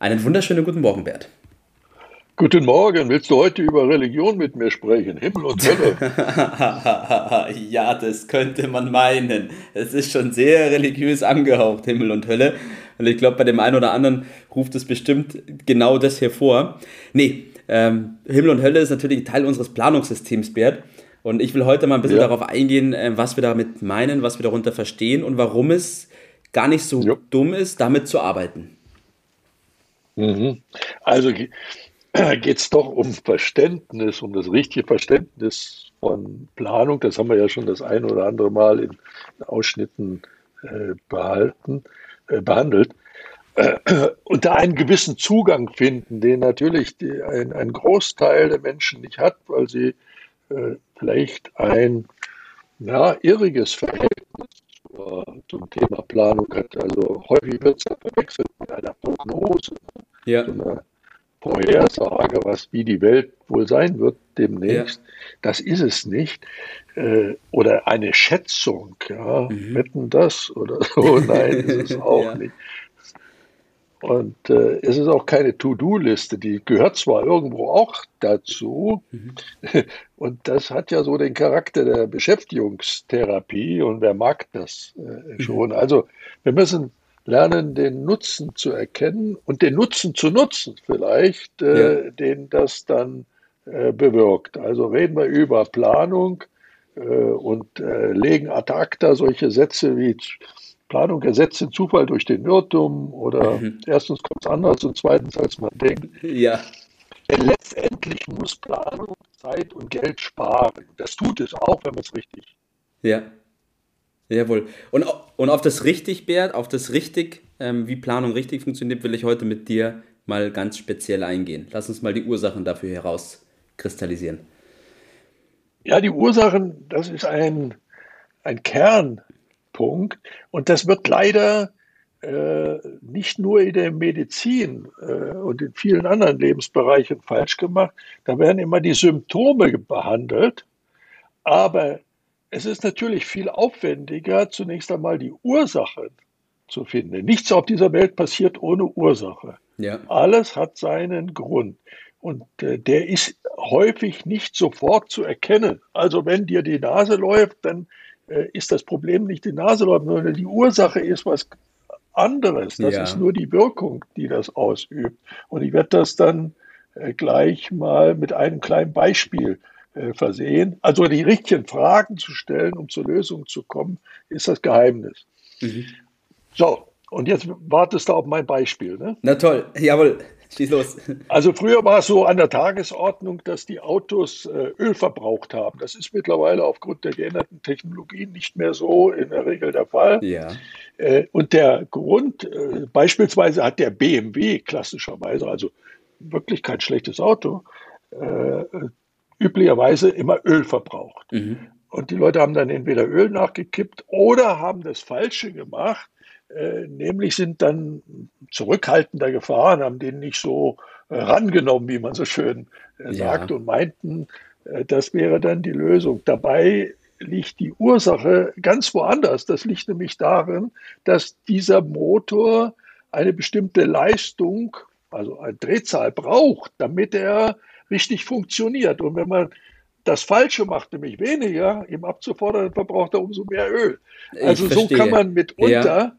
Einen wunderschönen guten Morgen, Bert. Guten Morgen, willst du heute über Religion mit mir sprechen? Himmel und Hölle. ja, das könnte man meinen. Es ist schon sehr religiös angehaucht, Himmel und Hölle. Und ich glaube, bei dem einen oder anderen ruft es bestimmt genau das hervor. Nee, ähm, Himmel und Hölle ist natürlich Teil unseres Planungssystems, Bert. Und ich will heute mal ein bisschen ja. darauf eingehen, äh, was wir damit meinen, was wir darunter verstehen und warum es gar nicht so ja. dumm ist, damit zu arbeiten. Mhm. Also geht es doch um Verständnis, um das richtige Verständnis von Planung. Das haben wir ja schon das ein oder andere Mal in Ausschnitten äh, behalten, äh, behandelt. Und da einen gewissen Zugang finden, den natürlich die, ein, ein Großteil der Menschen nicht hat, weil sie äh, vielleicht ein ja, irriges Verhältnis zum Thema Planung hat. Also häufig wird es verwechselt mit einer Prognose, ja. so einer Vorhersage, was wie die Welt wohl sein wird demnächst. Ja. Das ist es nicht. Äh, oder eine Schätzung, ja, mhm. wetten das oder so. Nein, ist es auch ja. nicht. Und äh, es ist auch keine To-Do-Liste, die gehört zwar irgendwo auch dazu, mhm. und das hat ja so den Charakter der Beschäftigungstherapie und wer mag das äh, mhm. schon? Also wir müssen lernen, den Nutzen zu erkennen und den Nutzen zu nutzen vielleicht, äh, ja. den das dann äh, bewirkt. Also reden wir über Planung äh, und äh, legen ad acta solche Sätze wie Planung ersetzt den Zufall durch den Irrtum oder mhm. erstens kommt es anders und zweitens als man denkt. Ja. Denn letztendlich muss Planung Zeit und Geld sparen. Das tut es auch, wenn man es richtig. Ja. Jawohl. Und, und auf das richtig, Bert, auf das richtig, ähm, wie Planung richtig funktioniert, will ich heute mit dir mal ganz speziell eingehen. Lass uns mal die Ursachen dafür herauskristallisieren. Ja, die Ursachen, das ist ein, ein Kern Punkt. Und das wird leider äh, nicht nur in der Medizin äh, und in vielen anderen Lebensbereichen falsch gemacht. Da werden immer die Symptome behandelt. Aber es ist natürlich viel aufwendiger, zunächst einmal die Ursache zu finden. Nichts auf dieser Welt passiert ohne Ursache. Ja. Alles hat seinen Grund. Und äh, der ist häufig nicht sofort zu erkennen. Also wenn dir die Nase läuft, dann äh, ist das Problem nicht die Nasenläufe, sondern die Ursache ist was anderes. Das ja. ist nur die Wirkung, die das ausübt. Und ich werde das dann äh, gleich mal mit einem kleinen Beispiel äh, versehen. Also die richtigen Fragen zu stellen, um zur Lösung zu kommen, ist das Geheimnis. Mhm. So, und jetzt wartest du auf mein Beispiel. Ne? Na toll, jawohl. Schieß los. Also früher war es so an der Tagesordnung, dass die Autos äh, Öl verbraucht haben. Das ist mittlerweile aufgrund der geänderten Technologien nicht mehr so in der Regel der Fall. Ja. Äh, und der Grund, äh, beispielsweise hat der BMW klassischerweise, also wirklich kein schlechtes Auto, äh, üblicherweise immer Öl verbraucht. Mhm. Und die Leute haben dann entweder Öl nachgekippt oder haben das Falsche gemacht äh, nämlich sind dann zurückhaltender gefahren, haben den nicht so äh, rangenommen, wie man so schön äh, sagt, ja. und meinten, äh, das wäre dann die Lösung. Dabei liegt die Ursache ganz woanders. Das liegt nämlich darin, dass dieser Motor eine bestimmte Leistung, also eine Drehzahl braucht, damit er richtig funktioniert. Und wenn man das Falsche macht, nämlich weniger, ihm abzufordern, verbraucht er umso mehr Öl. Also so kann man mitunter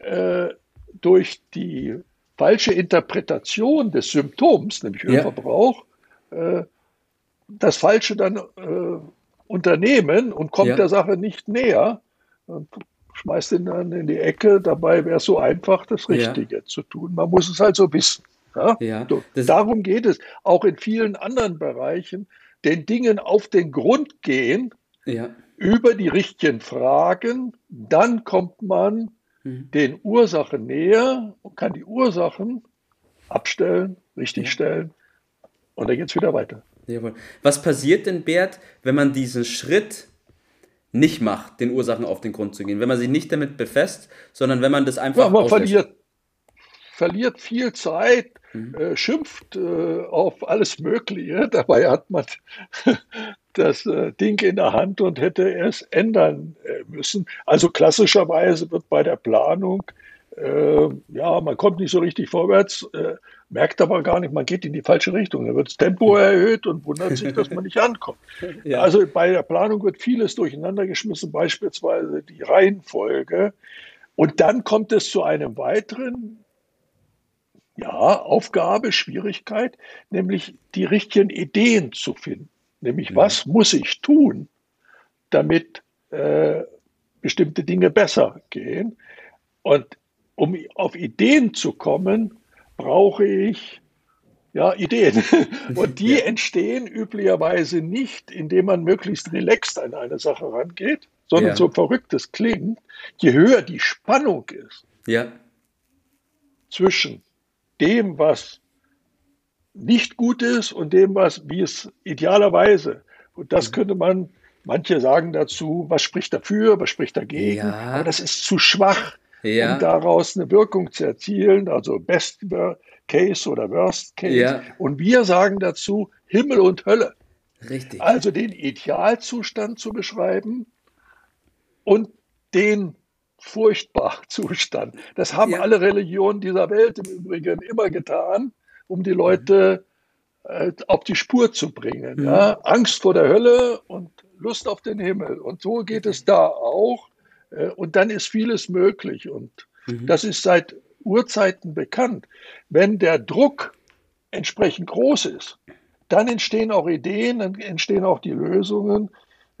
ja äh, durch die falsche Interpretation des Symptoms, nämlich Ölverbrauch, ja. äh, das Falsche dann äh, unternehmen und kommt ja. der Sache nicht näher und schmeißt ihn dann in die Ecke. Dabei wäre es so einfach, das Richtige zu tun. Man muss es also wissen. Ja? So, darum geht es. Auch in vielen anderen Bereichen, den Dingen auf den Grund gehen, über die richtigen Fragen, dann kommt man Mhm. den Ursachen näher und kann die Ursachen abstellen, richtigstellen und dann geht es wieder weiter. Jawohl. Was passiert denn, Bert, wenn man diesen Schritt nicht macht, den Ursachen auf den Grund zu gehen? Wenn man sich nicht damit befasst, sondern wenn man das einfach. Ja, man verliert, verliert viel Zeit, mhm. äh, schimpft äh, auf alles Mögliche. Dabei hat man das äh, Ding in der Hand und hätte es ändern äh, müssen. Also klassischerweise wird bei der Planung äh, ja, man kommt nicht so richtig vorwärts, äh, merkt aber gar nicht, man geht in die falsche Richtung. Dann wird das Tempo erhöht und wundert sich, dass man nicht ankommt. Ja. Also bei der Planung wird vieles durcheinander geschmissen, beispielsweise die Reihenfolge. Und dann kommt es zu einem weiteren ja, Aufgabe, Schwierigkeit, nämlich die richtigen Ideen zu finden. Nämlich, mhm. was muss ich tun, damit äh, bestimmte Dinge besser gehen? Und um auf Ideen zu kommen, brauche ich ja, Ideen. Und die ja. entstehen üblicherweise nicht, indem man möglichst relaxed an eine Sache rangeht, sondern ja. so verrückt es klingt, je höher die Spannung ist ja. zwischen dem, was nicht gut ist und dem, was, wie es idealerweise, und das könnte man, manche sagen dazu, was spricht dafür, was spricht dagegen, ja. aber das ist zu schwach ja. um daraus eine Wirkung zu erzielen, also Best Case oder Worst Case. Ja. Und wir sagen dazu Himmel und Hölle. Richtig. Also den Idealzustand zu beschreiben und den Furchtbarzustand. Das haben ja. alle Religionen dieser Welt im Übrigen immer getan, um die Leute äh, auf die Spur zu bringen. Mhm. Ja? Angst vor der Hölle und Lust auf den Himmel. Und so geht es da auch. Äh, und dann ist vieles möglich. Und mhm. das ist seit Urzeiten bekannt. Wenn der Druck entsprechend groß ist, dann entstehen auch Ideen, dann entstehen auch die Lösungen.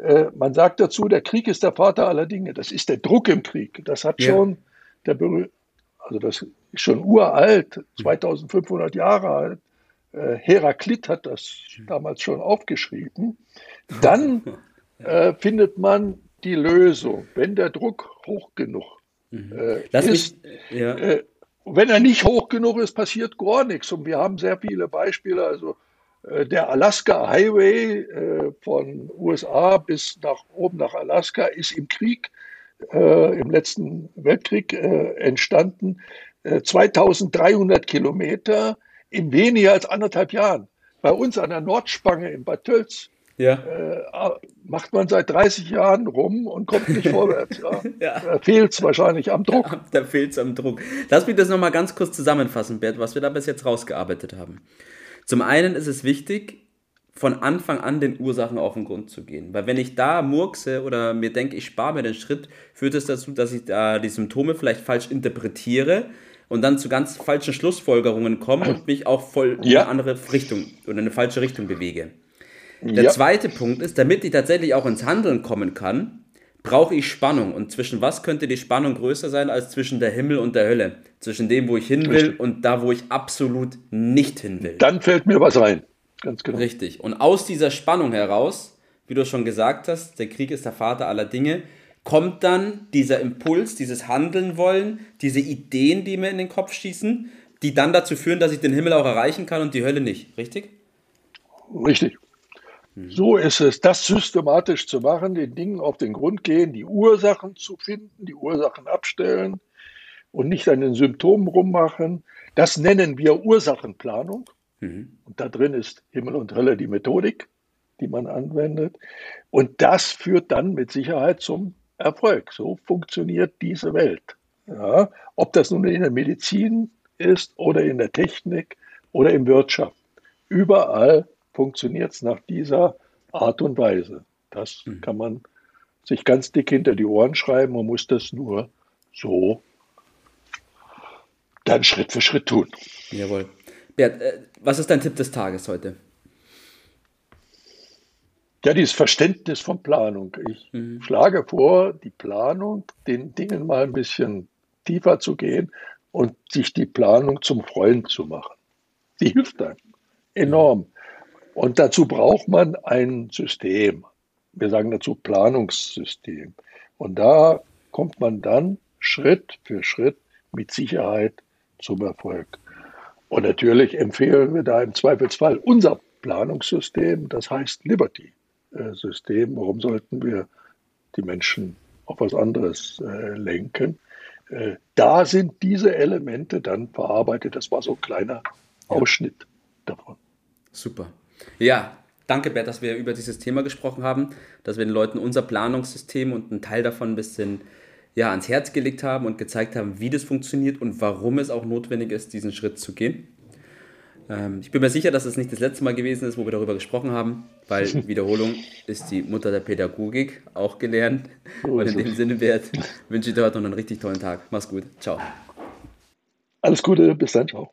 Äh, man sagt dazu, der Krieg ist der Vater aller Dinge. Das ist der Druck im Krieg. Das hat ja. schon der also das ist schon uralt, 2500 Jahre alt. Äh, Heraklit hat das damals schon aufgeschrieben. Dann äh, findet man die Lösung, wenn der Druck hoch genug mhm. äh, ist. Mich, ja. äh, wenn er nicht hoch genug ist, passiert gar nichts. Und wir haben sehr viele Beispiele. Also der Alaska Highway äh, von USA bis nach oben nach Alaska ist im Krieg, äh, im letzten Weltkrieg äh, entstanden. 2300 Kilometer in weniger als anderthalb Jahren. Bei uns an der Nordspange in Bad Tölz ja. Äh, macht man seit 30 Jahren rum und kommt nicht vorwärts. Ja. ja. Da fehlt es wahrscheinlich am Druck. Ja, da fehlt es am Druck. Lass mich das nochmal ganz kurz zusammenfassen, Bert, was wir da bis jetzt rausgearbeitet haben. Zum einen ist es wichtig, von Anfang an den Ursachen auf den Grund zu gehen. Weil wenn ich da murkse oder mir denke, ich spare mir den Schritt, führt es dazu, dass ich da die Symptome vielleicht falsch interpretiere und dann zu ganz falschen Schlussfolgerungen komme und mich auch voll in eine andere Richtung oder eine falsche Richtung bewege. Der ja. zweite Punkt ist, damit ich tatsächlich auch ins Handeln kommen kann, brauche ich Spannung. Und zwischen was könnte die Spannung größer sein als zwischen der Himmel und der Hölle? Zwischen dem, wo ich hin will Richtig. und da, wo ich absolut nicht hin will. Dann fällt mir was ein. Ganz genau. Richtig. Und aus dieser Spannung heraus, wie du schon gesagt hast, der Krieg ist der Vater aller Dinge, kommt dann dieser Impuls, dieses Handeln wollen, diese Ideen, die mir in den Kopf schießen, die dann dazu führen, dass ich den Himmel auch erreichen kann und die Hölle nicht. Richtig? Richtig. Mhm. So ist es, das systematisch zu machen, den Dingen auf den Grund gehen, die Ursachen zu finden, die Ursachen abstellen und nicht an den Symptomen rummachen. Das nennen wir Ursachenplanung. Mhm. Und da drin ist Himmel und Hölle die Methodik, die man anwendet. Und das führt dann mit Sicherheit zum Erfolg. So funktioniert diese Welt. Ja, ob das nun in der Medizin ist oder in der Technik oder in Wirtschaft. Überall funktioniert es nach dieser Art und Weise. Das mhm. kann man sich ganz dick hinter die Ohren schreiben. Man muss das nur so dann Schritt für Schritt tun. Jawohl. Bert, äh, was ist dein Tipp des Tages heute? Ja, dieses Verständnis von Planung. Ich mhm. schlage vor, die Planung, den Dingen mal ein bisschen tiefer zu gehen und sich die Planung zum Freund zu machen. Die hilft einem enorm. Und dazu braucht man ein System. Wir sagen dazu Planungssystem. Und da kommt man dann Schritt für Schritt mit Sicherheit zum Erfolg. Und natürlich empfehlen wir da im Zweifelsfall unser Planungssystem, das heißt Liberty-System. Warum sollten wir die Menschen auf was anderes äh, lenken? Äh, da sind diese Elemente dann verarbeitet. Das war so ein kleiner Ausschnitt davon. Super. Ja, danke, Bert, dass wir über dieses Thema gesprochen haben, dass wir den Leuten unser Planungssystem und einen Teil davon ein bisschen ja, ans Herz gelegt haben und gezeigt haben, wie das funktioniert und warum es auch notwendig ist, diesen Schritt zu gehen. Ähm, ich bin mir sicher, dass es nicht das letzte Mal gewesen ist, wo wir darüber gesprochen haben, weil Wiederholung ist die Mutter der Pädagogik, auch gelernt. Und in dem Sinne, Bert, wünsche ich dir heute noch einen richtig tollen Tag. Mach's gut. Ciao. Alles Gute, bis dann, ciao.